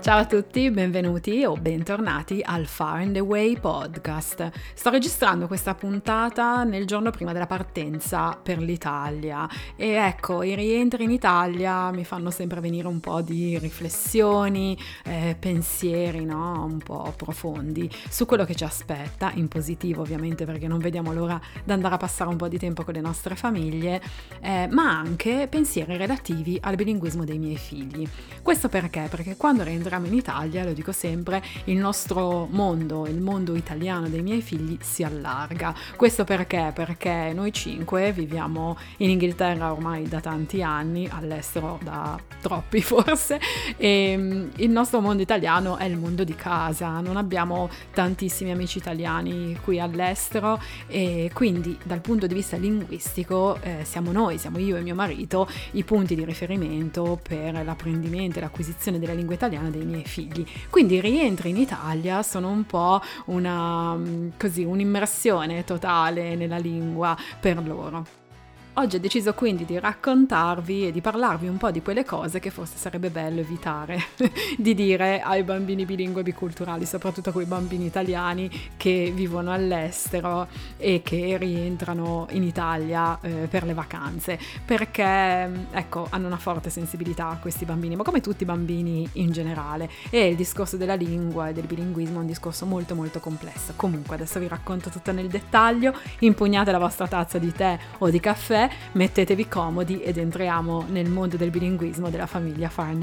Ciao a tutti, benvenuti o bentornati al Far and Away podcast. Sto registrando questa puntata nel giorno prima della partenza per l'Italia e ecco, i rientri in Italia mi fanno sempre venire un po' di riflessioni, eh, pensieri, no? Un po' profondi su quello che ci aspetta, in positivo ovviamente perché non vediamo l'ora di andare a passare un po' di tempo con le nostre famiglie, eh, ma anche pensieri relativi al bilinguismo dei miei figli. Questo perché? Perché quando rientriamo entriamo in Italia, lo dico sempre, il nostro mondo, il mondo italiano dei miei figli si allarga. Questo perché? Perché noi cinque viviamo in Inghilterra ormai da tanti anni, all'estero da troppi forse, e mm, il nostro mondo italiano è il mondo di casa, non abbiamo tantissimi amici italiani qui all'estero e quindi dal punto di vista linguistico eh, siamo noi, siamo io e mio marito i punti di riferimento per l'apprendimento e l'acquisizione della lingua italiana dei miei figli. Quindi rientri in Italia sono un po' una, mm, così, un'immersione totale nella lingua per loro. Oggi ho deciso quindi di raccontarvi e di parlarvi un po' di quelle cose che forse sarebbe bello evitare di dire ai bambini bilingue biculturali, soprattutto a quei bambini italiani che vivono all'estero e che rientrano in Italia eh, per le vacanze, perché ecco, hanno una forte sensibilità questi bambini, ma come tutti i bambini in generale. E il discorso della lingua e del bilinguismo è un discorso molto molto complesso. Comunque adesso vi racconto tutto nel dettaglio, impugnate la vostra tazza di tè o di caffè mettetevi comodi ed entriamo nel mondo del bilinguismo della famiglia Far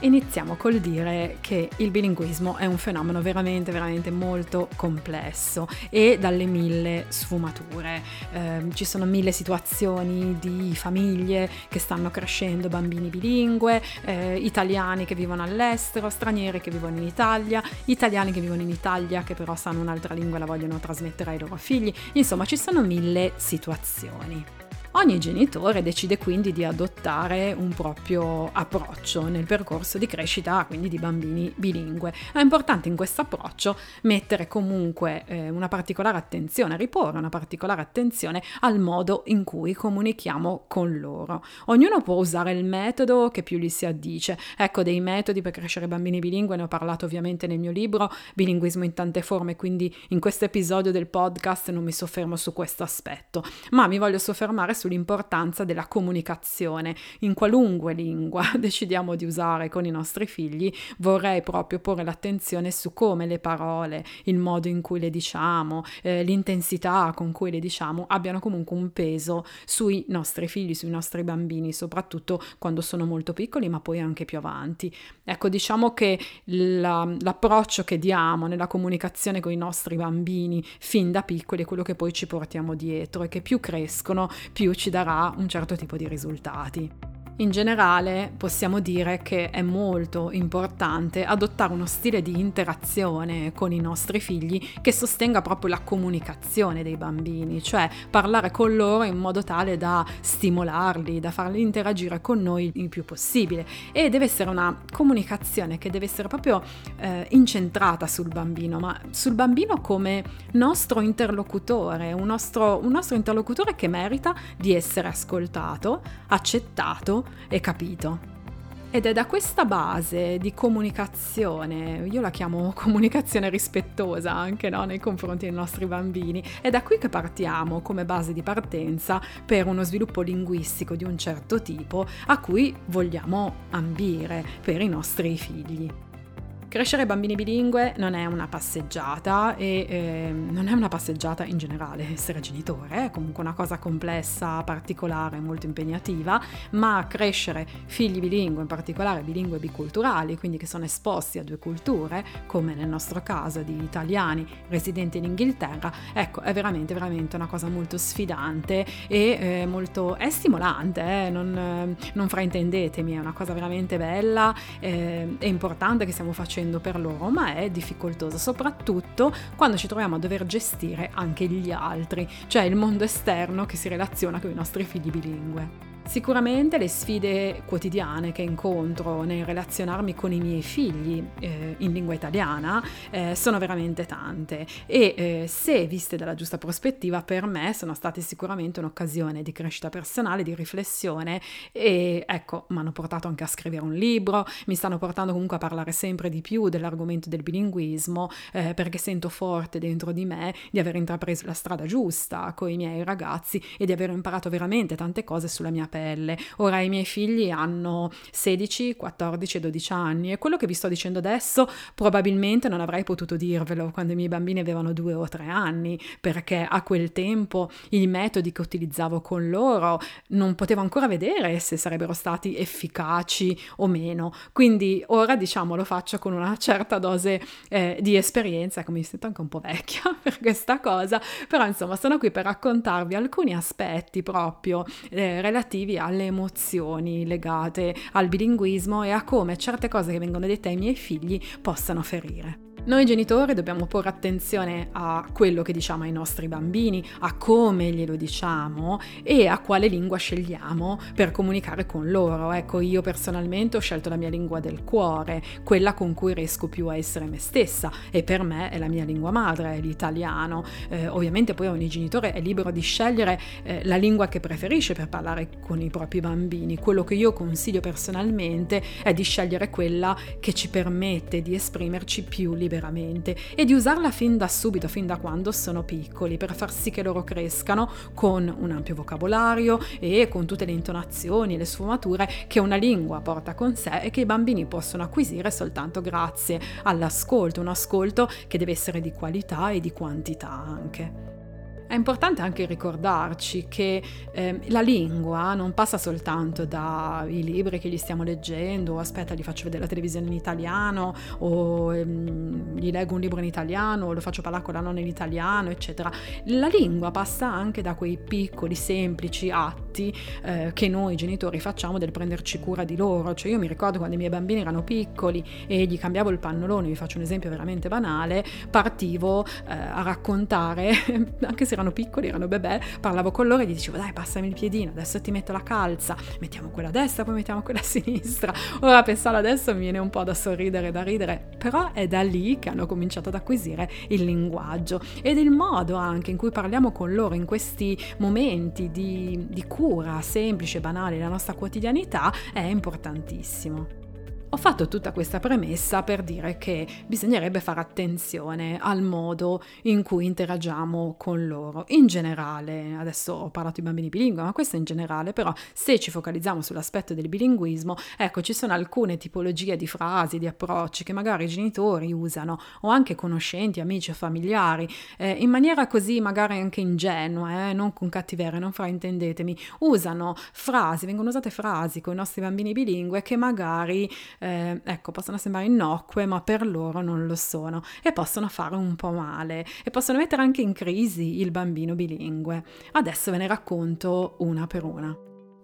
Iniziamo col dire che il bilinguismo è un fenomeno veramente, veramente molto complesso e dalle mille sfumature. Eh, ci sono mille situazioni di famiglie che stanno crescendo bambini bilingue, eh, italiani che vivono all'estero, stranieri che vivono in Italia, italiani che vivono in Italia che però sanno un'altra lingua e la vogliono trasmettere ai loro figli. Insomma, ci sono mille situazioni. Ogni genitore decide quindi di adottare un proprio approccio nel percorso di crescita quindi di bambini bilingue. È importante in questo approccio mettere comunque eh, una particolare attenzione, riporre una particolare attenzione al modo in cui comunichiamo con loro. Ognuno può usare il metodo che più gli si addice. Ecco, dei metodi per crescere bambini bilingue ne ho parlato ovviamente nel mio libro Bilinguismo in tante forme, quindi in questo episodio del podcast non mi soffermo su questo aspetto, ma mi voglio soffermare su sull'importanza della comunicazione in qualunque lingua decidiamo di usare con i nostri figli, vorrei proprio porre l'attenzione su come le parole, il modo in cui le diciamo, eh, l'intensità con cui le diciamo abbiano comunque un peso sui nostri figli, sui nostri bambini, soprattutto quando sono molto piccoli, ma poi anche più avanti. Ecco, diciamo che la, l'approccio che diamo nella comunicazione con i nostri bambini fin da piccoli è quello che poi ci portiamo dietro e che più crescono, più ci darà un certo tipo di risultati. In generale possiamo dire che è molto importante adottare uno stile di interazione con i nostri figli che sostenga proprio la comunicazione dei bambini, cioè parlare con loro in modo tale da stimolarli, da farli interagire con noi il più possibile. E deve essere una comunicazione che deve essere proprio eh, incentrata sul bambino, ma sul bambino come nostro interlocutore, un nostro, un nostro interlocutore che merita di essere ascoltato, accettato e capito. Ed è da questa base di comunicazione, io la chiamo comunicazione rispettosa anche no, nei confronti dei nostri bambini, è da qui che partiamo come base di partenza per uno sviluppo linguistico di un certo tipo a cui vogliamo ambire per i nostri figli. Crescere bambini bilingue non è una passeggiata e eh, non è una passeggiata in generale essere genitore, è comunque una cosa complessa, particolare, molto impegnativa, ma crescere figli bilingue, in particolare bilingue biculturali, quindi che sono esposti a due culture, come nel nostro caso di italiani residenti in Inghilterra, ecco, è veramente, veramente una cosa molto sfidante e eh, molto, è stimolante, eh, non, non, fraintendetemi, è una cosa veramente bella e eh, importante che stiamo facendo facendo per loro, ma è difficoltosa, soprattutto quando ci troviamo a dover gestire anche gli altri, cioè il mondo esterno che si relaziona con i nostri figli bilingue. Sicuramente le sfide quotidiane che incontro nel relazionarmi con i miei figli eh, in lingua italiana eh, sono veramente tante. E eh, se viste dalla giusta prospettiva per me sono state sicuramente un'occasione di crescita personale, di riflessione e ecco, mi hanno portato anche a scrivere un libro, mi stanno portando comunque a parlare sempre di più dell'argomento del bilinguismo eh, perché sento forte dentro di me di aver intrapreso la strada giusta con i miei ragazzi e di aver imparato veramente tante cose sulla mia pelle. Ora i miei figli hanno 16, 14 e 12 anni e quello che vi sto dicendo adesso probabilmente non avrei potuto dirvelo quando i miei bambini avevano 2 o 3 anni, perché a quel tempo i metodi che utilizzavo con loro non potevo ancora vedere se sarebbero stati efficaci o meno. Quindi ora diciamo lo faccio con una certa dose eh, di esperienza, come mi sento anche un po' vecchia per questa cosa, però insomma sono qui per raccontarvi alcuni aspetti proprio eh, relativi alle emozioni legate al bilinguismo e a come certe cose che vengono dette ai miei figli possano ferire. Noi genitori dobbiamo porre attenzione a quello che diciamo ai nostri bambini, a come glielo diciamo e a quale lingua scegliamo per comunicare con loro. Ecco, io personalmente ho scelto la mia lingua del cuore, quella con cui riesco più a essere me stessa e per me è la mia lingua madre, è l'italiano. Eh, ovviamente poi ogni genitore è libero di scegliere eh, la lingua che preferisce per parlare con i propri bambini. Quello che io consiglio personalmente è di scegliere quella che ci permette di esprimerci più liberamente liberamente e di usarla fin da subito, fin da quando sono piccoli, per far sì che loro crescano con un ampio vocabolario e con tutte le intonazioni e le sfumature che una lingua porta con sé e che i bambini possono acquisire soltanto grazie all'ascolto, un ascolto che deve essere di qualità e di quantità anche. È importante anche ricordarci che eh, la lingua non passa soltanto dai libri che gli stiamo leggendo, o aspetta gli faccio vedere la televisione in italiano, o ehm, gli leggo un libro in italiano, o lo faccio parlare con la nonna in italiano, eccetera. La lingua passa anche da quei piccoli, semplici atti eh, che noi genitori facciamo del prenderci cura di loro. Cioè io mi ricordo quando i miei bambini erano piccoli e gli cambiavo il pannolone, vi faccio un esempio veramente banale, partivo eh, a raccontare, anche se erano piccoli, erano bebè, parlavo con loro e gli dicevo dai passami il piedino, adesso ti metto la calza, mettiamo quella a destra, poi mettiamo quella a sinistra. Ora pensare adesso mi viene un po' da sorridere, da ridere, però è da lì che hanno cominciato ad acquisire il linguaggio ed il modo anche in cui parliamo con loro in questi momenti di, di cura semplice, banale, la nostra quotidianità è importantissimo. Ho fatto tutta questa premessa per dire che bisognerebbe fare attenzione al modo in cui interagiamo con loro. In generale, adesso ho parlato di bambini bilingui, ma questo in generale, però se ci focalizziamo sull'aspetto del bilinguismo, ecco, ci sono alcune tipologie di frasi, di approcci che magari i genitori usano o anche conoscenti, amici o familiari, eh, in maniera così magari anche ingenua, eh, non con cattiveria, non fraintendetemi, usano frasi, vengono usate frasi con i nostri bambini bilingue che magari eh, ecco, possono sembrare innocue, ma per loro non lo sono e possono fare un po' male e possono mettere anche in crisi il bambino bilingue. Adesso ve ne racconto una per una.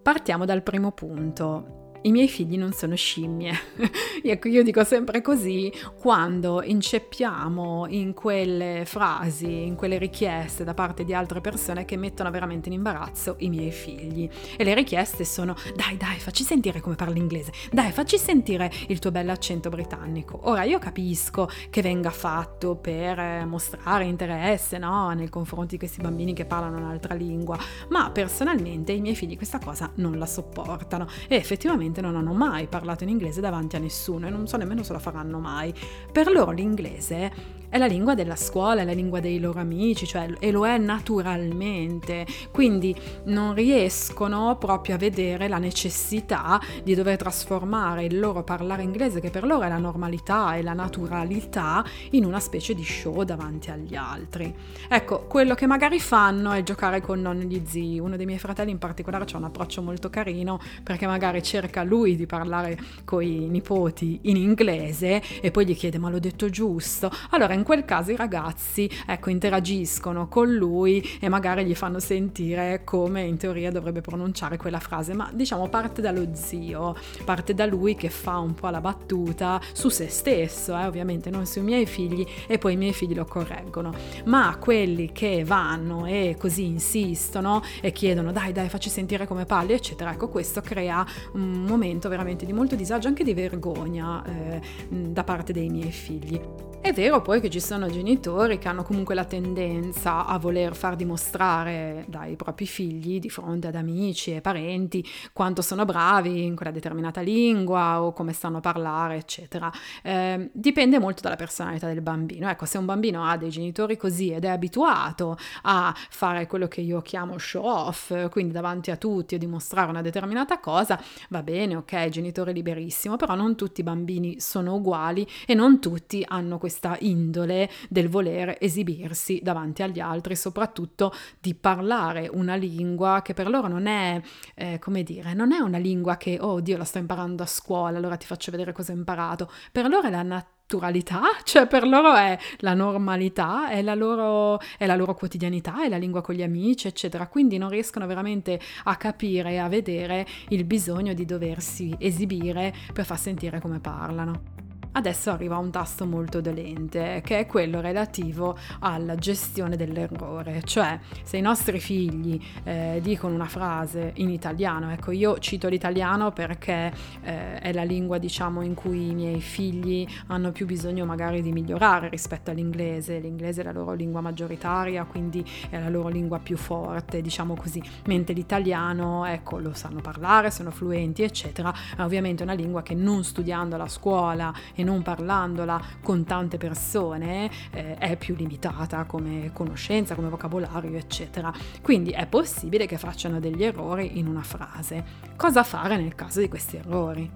Partiamo dal primo punto, i miei figli non sono scimmie. ecco, io dico sempre così quando inceppiamo in quelle frasi, in quelle richieste da parte di altre persone che mettono veramente in imbarazzo i miei figli. E le richieste sono: dai, dai, facci sentire come parli inglese, dai, facci sentire il tuo bell'accento britannico. Ora io capisco che venga fatto per mostrare interesse no? nei confronti di questi bambini che parlano un'altra lingua, ma personalmente i miei figli questa cosa non la sopportano e effettivamente praticamente non hanno mai parlato in inglese davanti a nessuno e non so nemmeno se lo faranno mai. Per loro l'inglese è la lingua della scuola, è la lingua dei loro amici, cioè, e lo è naturalmente. Quindi non riescono proprio a vedere la necessità di dover trasformare il loro parlare inglese, che per loro è la normalità e la naturalità, in una specie di show davanti agli altri. Ecco, quello che magari fanno è giocare con nonni e zii. Uno dei miei fratelli in particolare ha un approccio molto carino perché magari cerca lui di parlare con i nipoti in inglese e poi gli chiede ma l'ho detto giusto, allora in quel caso i ragazzi ecco interagiscono con lui e magari gli fanno sentire come in teoria dovrebbe pronunciare quella frase, ma diciamo parte dallo zio, parte da lui che fa un po' la battuta su se stesso, eh, ovviamente non sui miei figli e poi i miei figli lo correggono, ma quelli che vanno e così insistono e chiedono dai dai facci sentire come parli eccetera, ecco questo crea un momento veramente di molto disagio, anche di vergogna eh, da parte dei miei figli. È vero poi che ci sono genitori che hanno comunque la tendenza a voler far dimostrare dai propri figli di fronte ad amici e parenti quanto sono bravi in quella determinata lingua o come stanno a parlare, eccetera. Eh, dipende molto dalla personalità del bambino. Ecco, se un bambino ha dei genitori così ed è abituato a fare quello che io chiamo show off, quindi davanti a tutti a dimostrare una determinata cosa, va bene, ok, genitore liberissimo, però non tutti i bambini sono uguali e non tutti hanno questa questa indole del voler esibirsi davanti agli altri, soprattutto di parlare una lingua che per loro non è, eh, come dire, non è una lingua che, oh Dio, la sto imparando a scuola, allora ti faccio vedere cosa ho imparato. Per loro è la naturalità, cioè per loro è la normalità, è la, loro, è la loro quotidianità, è la lingua con gli amici, eccetera. Quindi non riescono veramente a capire e a vedere il bisogno di doversi esibire per far sentire come parlano. Adesso arriva un tasto molto dolente, che è quello relativo alla gestione dell'errore, cioè se i nostri figli eh, dicono una frase in italiano, ecco io cito l'italiano perché eh, è la lingua diciamo in cui i miei figli hanno più bisogno magari di migliorare rispetto all'inglese, l'inglese è la loro lingua maggioritaria, quindi è la loro lingua più forte, diciamo così, mentre l'italiano, ecco, lo sanno parlare, sono fluenti, eccetera, è ovviamente una lingua che non studiando a scuola e non parlandola con tante persone eh, è più limitata come conoscenza, come vocabolario, eccetera. Quindi è possibile che facciano degli errori in una frase. Cosa fare nel caso di questi errori?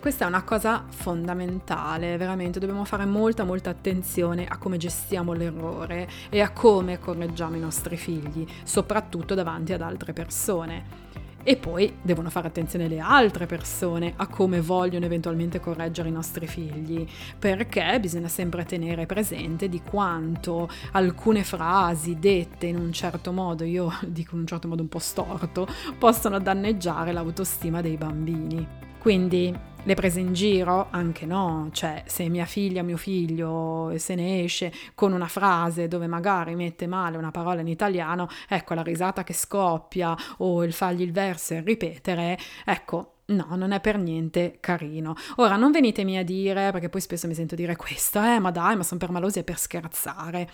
Questa è una cosa fondamentale, veramente dobbiamo fare molta molta attenzione a come gestiamo l'errore e a come correggiamo i nostri figli, soprattutto davanti ad altre persone. E poi devono fare attenzione le altre persone a come vogliono eventualmente correggere i nostri figli, perché bisogna sempre tenere presente di quanto alcune frasi dette in un certo modo, io dico in un certo modo un po' storto, possono danneggiare l'autostima dei bambini. Quindi le prese in giro? Anche no, cioè se mia figlia mio figlio se ne esce con una frase dove magari mette male una parola in italiano, ecco la risata che scoppia o il fargli il verso e ripetere, ecco No, non è per niente carino. Ora, non venitemi a dire, perché poi spesso mi sento dire questo, eh, ma dai, ma sono per malosi e per scherzare.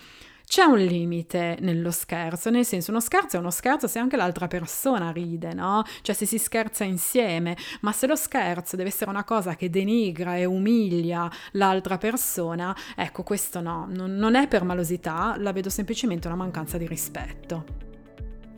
C'è un limite nello scherzo, nel senso uno scherzo è uno scherzo se anche l'altra persona ride, no? Cioè se si scherza insieme, ma se lo scherzo deve essere una cosa che denigra e umilia l'altra persona, ecco questo no, non, non è per malosità, la vedo semplicemente una mancanza di rispetto.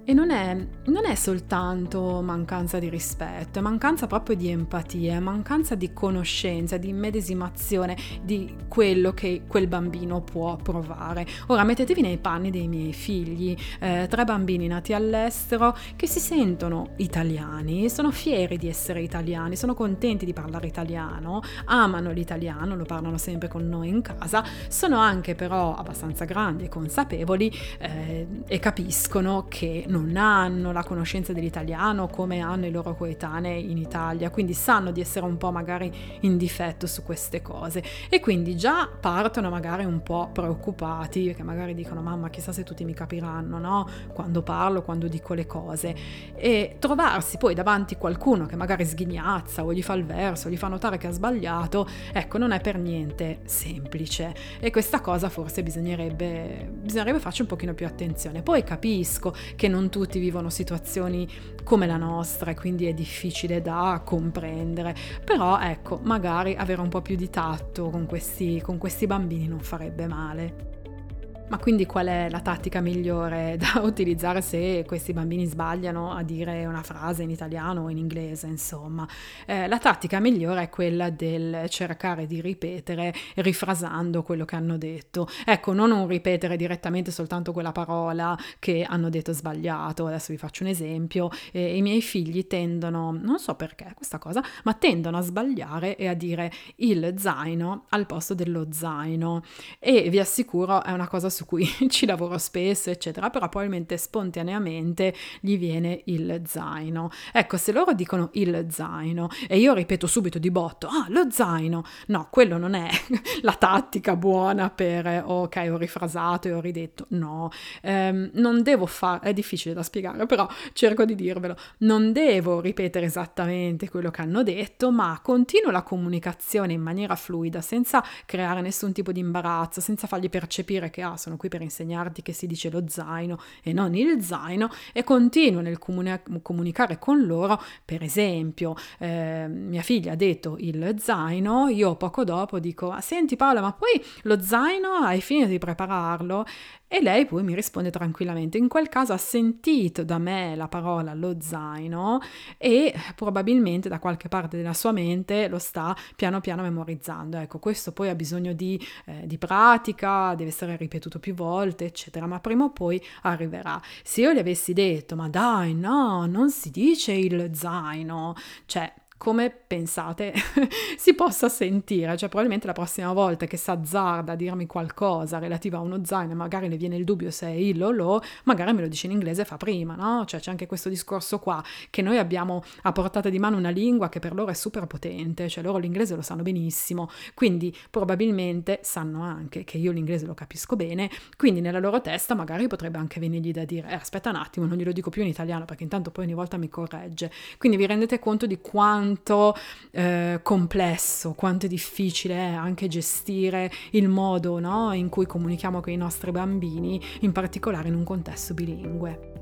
E non è, non è, soltanto mancanza di rispetto, è mancanza proprio di empatia, è mancanza di conoscenza, di immedesimazione di quello che quel bambino può provare. Ora mettetevi nei panni dei miei figli, eh, tre bambini nati all'estero che si sentono italiani, sono fieri di essere italiani, sono contenti di parlare italiano, amano l'italiano, lo parlano sempre con noi in casa, sono anche però abbastanza grandi e consapevoli eh, e capiscono che non hanno la conoscenza dell'italiano come hanno i loro coetanei in Italia, quindi sanno di essere un po' magari in difetto su queste cose e quindi già partono magari un po' preoccupati perché magari dicono mamma chissà se tutti mi capiranno, no? Quando parlo, quando dico le cose e trovarsi poi davanti qualcuno che magari sghignazza o gli fa il verso, gli fa notare che ha sbagliato, ecco non è per niente semplice e questa cosa forse bisognerebbe, bisognerebbe farci un pochino più attenzione. Poi capisco che non non tutti vivono situazioni come la nostra e quindi è difficile da comprendere, però ecco, magari avere un po' più di tatto con questi, con questi bambini non farebbe male. Ma quindi qual è la tattica migliore da utilizzare se questi bambini sbagliano a dire una frase in italiano o in inglese, insomma? Eh, la tattica migliore è quella del cercare di ripetere rifrasando quello che hanno detto. Ecco, non un ripetere direttamente soltanto quella parola che hanno detto sbagliato. Adesso vi faccio un esempio. Eh, I miei figli tendono, non so perché questa cosa, ma tendono a sbagliare e a dire il zaino al posto dello zaino. E vi assicuro è una cosa su cui ci lavoro spesso, eccetera, però probabilmente spontaneamente gli viene il zaino. Ecco, se loro dicono il zaino e io ripeto subito di botto, ah, lo zaino, no, quello non è la tattica buona per, ok, ho rifrasato e ho ridetto, no, ehm, non devo fare, è difficile da spiegare, però cerco di dirvelo, non devo ripetere esattamente quello che hanno detto, ma continuo la comunicazione in maniera fluida, senza creare nessun tipo di imbarazzo, senza fargli percepire che, ah, sono qui per insegnarti che si dice lo zaino e non il zaino e continuo nel comuni- comunicare con loro, per esempio, eh, mia figlia ha detto il zaino, io poco dopo dico, ah, senti Paola, ma poi lo zaino hai finito di prepararlo? E lei poi mi risponde tranquillamente. In quel caso ha sentito da me la parola lo zaino e probabilmente da qualche parte della sua mente lo sta piano piano memorizzando. Ecco, questo poi ha bisogno di, eh, di pratica, deve essere ripetuto più volte, eccetera, ma prima o poi arriverà. Se io gli avessi detto, ma dai, no, non si dice il zaino, cioè come pensate si possa sentire, cioè probabilmente la prossima volta che s'azzarda a dirmi qualcosa relativo a uno zaino, magari le viene il dubbio se è il o lo, magari me lo dice in inglese fa prima, no? Cioè c'è anche questo discorso qua, che noi abbiamo a portata di mano una lingua che per loro è super potente, cioè loro l'inglese lo sanno benissimo, quindi probabilmente sanno anche che io l'inglese lo capisco bene, quindi nella loro testa magari potrebbe anche venirgli da dire, eh, aspetta un attimo, non glielo dico più in italiano perché intanto poi ogni volta mi corregge, quindi vi rendete conto di quanto quanto eh, complesso, quanto è difficile è anche gestire il modo no, in cui comunichiamo con i nostri bambini, in particolare in un contesto bilingue.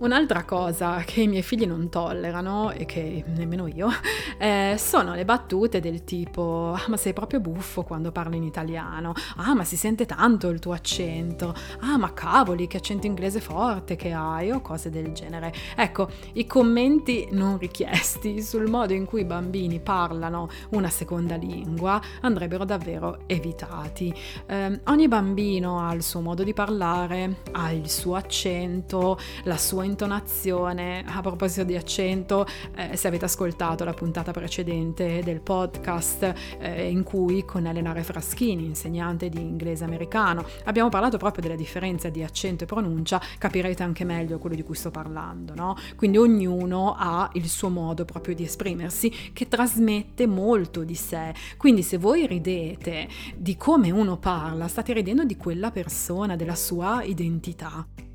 Un'altra cosa che i miei figli non tollerano, e che nemmeno io, eh, sono le battute del tipo ah ma sei proprio buffo quando parli in italiano, ah ma si sente tanto il tuo accento, ah ma cavoli che accento inglese forte che hai o cose del genere. Ecco, i commenti non richiesti sul modo in cui i bambini parlano una seconda lingua andrebbero davvero evitati. Eh, ogni bambino ha il suo modo di parlare, ha il suo accento, la sua intonazione. A proposito di accento, eh, se avete ascoltato la puntata precedente del podcast eh, in cui con Elena Refraschini, insegnante di inglese americano, abbiamo parlato proprio della differenza di accento e pronuncia, capirete anche meglio quello di cui sto parlando, no? Quindi ognuno ha il suo modo proprio di esprimersi che trasmette molto di sé. Quindi se voi ridete di come uno parla, state ridendo di quella persona, della sua identità.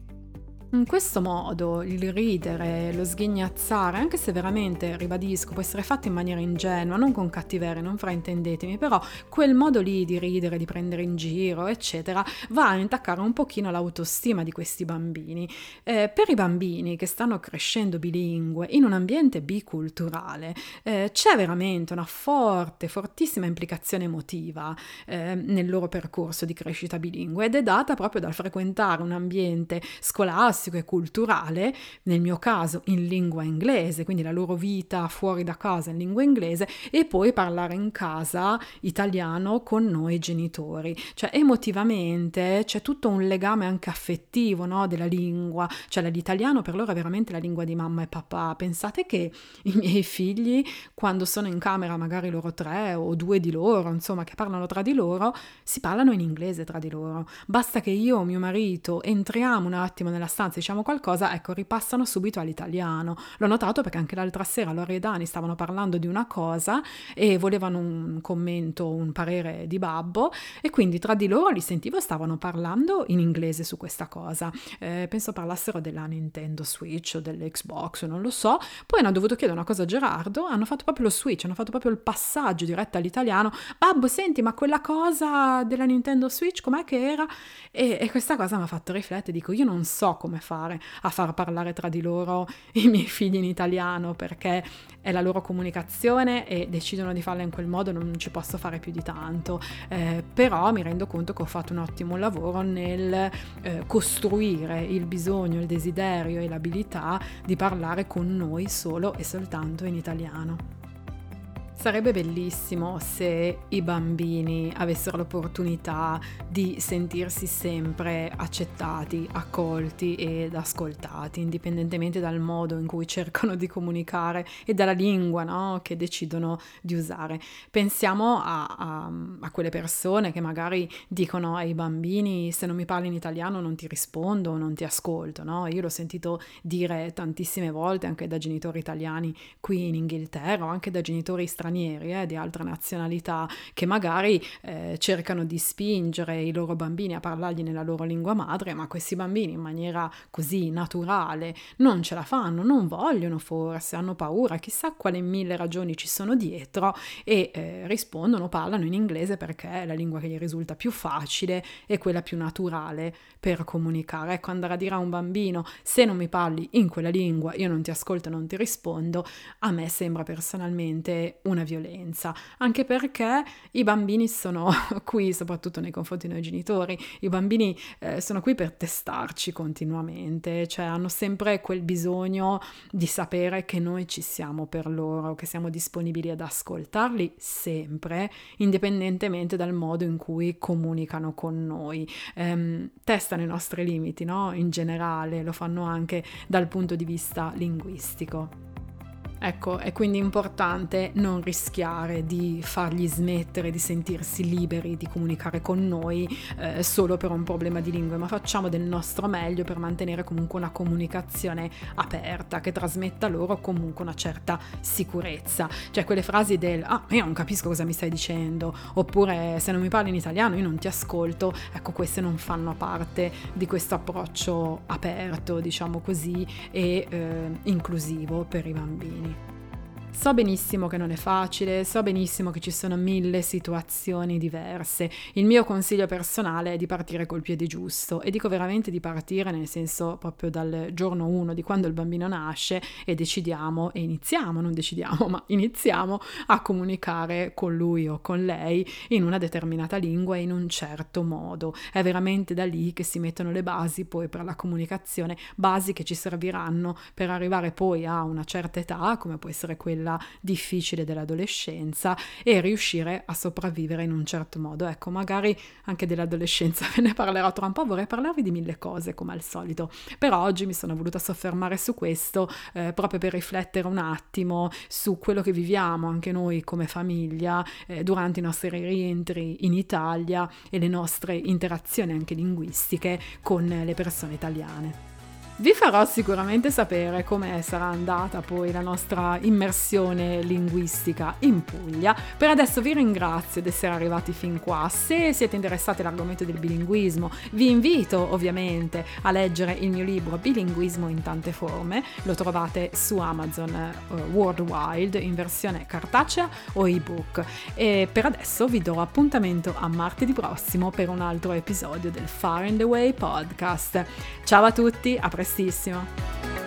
In questo modo il ridere, lo sghignazzare, anche se veramente, ribadisco, può essere fatto in maniera ingenua, non con cattiveria, non fraintendetemi, però quel modo lì di ridere, di prendere in giro, eccetera, va a intaccare un pochino l'autostima di questi bambini. Eh, per i bambini che stanno crescendo bilingue in un ambiente biculturale eh, c'è veramente una forte, fortissima implicazione emotiva eh, nel loro percorso di crescita bilingue ed è data proprio dal frequentare un ambiente scolastico, classico e culturale, nel mio caso in lingua inglese, quindi la loro vita fuori da casa in lingua inglese, e poi parlare in casa italiano con noi genitori. Cioè emotivamente c'è tutto un legame anche affettivo no, della lingua, cioè l'italiano per loro è veramente la lingua di mamma e papà. Pensate che i miei figli, quando sono in camera, magari loro tre o due di loro, insomma, che parlano tra di loro, si parlano in inglese tra di loro. Basta che io o mio marito entriamo un attimo nella stanza stanza diciamo qualcosa, ecco, ripassano subito all'italiano. L'ho notato perché anche l'altra sera Lore e Dani stavano parlando di una cosa e volevano un commento, un parere di babbo e quindi tra di loro li sentivo stavano parlando in inglese su questa cosa. Eh, penso parlassero della Nintendo Switch o dell'Xbox, non lo so. Poi hanno dovuto chiedere una cosa a Gerardo, hanno fatto proprio lo switch, hanno fatto proprio il passaggio diretto all'italiano. Babbo, senti, ma quella cosa della Nintendo Switch com'è che era? E, e questa cosa mi ha fatto riflettere, dico, io non so come come fare a far parlare tra di loro i miei figli in italiano perché è la loro comunicazione e decidono di farla in quel modo, non ci posso fare più di tanto. Eh, però mi rendo conto che ho fatto un ottimo lavoro nel eh, costruire il bisogno, il desiderio e l'abilità di parlare con noi solo e soltanto in italiano. Sarebbe bellissimo se i bambini avessero l'opportunità di sentirsi sempre accettati, accolti ed ascoltati, indipendentemente dal modo in cui cercano di comunicare e dalla lingua no? che decidono di usare. Pensiamo a, a, a, quelle persone che magari dicono ai bambini se non mi parli in italiano non ti rispondo, non ti ascolto. No? Io l'ho sentito dire tantissime volte anche da genitori italiani qui in Inghilterra o anche da genitori stranieri stranieri, eh, di altre nazionalità, che magari eh, cercano di spingere i loro bambini a parlargli nella loro lingua madre, ma questi bambini in maniera così naturale non ce la fanno, non vogliono forse, hanno paura, chissà quale mille ragioni ci sono dietro e eh, rispondono, parlano in inglese perché è la lingua che gli risulta più facile e quella più naturale per comunicare. Ecco, andare a dire a un bambino se non mi parli in quella lingua io non ti ascolto, non ti rispondo, a me sembra personalmente una violenza, anche perché i bambini sono qui, soprattutto nei confronti dei genitori, i bambini eh, sono qui per testarci continuamente, cioè hanno sempre quel bisogno di sapere che noi ci siamo per loro, che siamo disponibili ad ascoltarli sempre, indipendentemente dal modo in cui comunicano con noi. Ehm, testano i nostri limiti, no? In generale, lo fanno anche dal punto di vista linguistico. Ecco, è quindi importante non rischiare di fargli smettere di sentirsi liberi di comunicare con noi eh, solo per un problema di lingue, ma facciamo del nostro meglio per mantenere comunque una comunicazione aperta che trasmetta loro comunque una certa sicurezza. Cioè quelle frasi del ah, io non capisco cosa mi stai dicendo, oppure se non mi parli in italiano io non ti ascolto, ecco queste non fanno parte di questo approccio aperto, diciamo così, e eh, inclusivo per i bambini. So benissimo che non è facile, so benissimo che ci sono mille situazioni diverse. Il mio consiglio personale è di partire col piede giusto e dico veramente di partire nel senso proprio dal giorno 1 di quando il bambino nasce e decidiamo e iniziamo, non decidiamo, ma iniziamo a comunicare con lui o con lei in una determinata lingua e in un certo modo. È veramente da lì che si mettono le basi poi per la comunicazione, basi che ci serviranno per arrivare poi a una certa età, come può essere quella quella difficile dell'adolescenza e riuscire a sopravvivere in un certo modo. Ecco, magari anche dell'adolescenza ve ne parlerò tra un po', vorrei parlarvi di mille cose come al solito, però oggi mi sono voluta soffermare su questo eh, proprio per riflettere un attimo su quello che viviamo anche noi come famiglia eh, durante i nostri rientri in Italia e le nostre interazioni anche linguistiche con le persone italiane. Vi farò sicuramente sapere come sarà andata poi la nostra immersione linguistica in Puglia. Per adesso vi ringrazio di essere arrivati fin qua. Se siete interessati all'argomento del bilinguismo, vi invito ovviamente a leggere il mio libro Bilinguismo in tante forme. Lo trovate su Amazon uh, Worldwide in versione cartacea o ebook. E per adesso vi do appuntamento a martedì prossimo per un altro episodio del Far and Away podcast. Ciao a tutti, a presto prestissimo.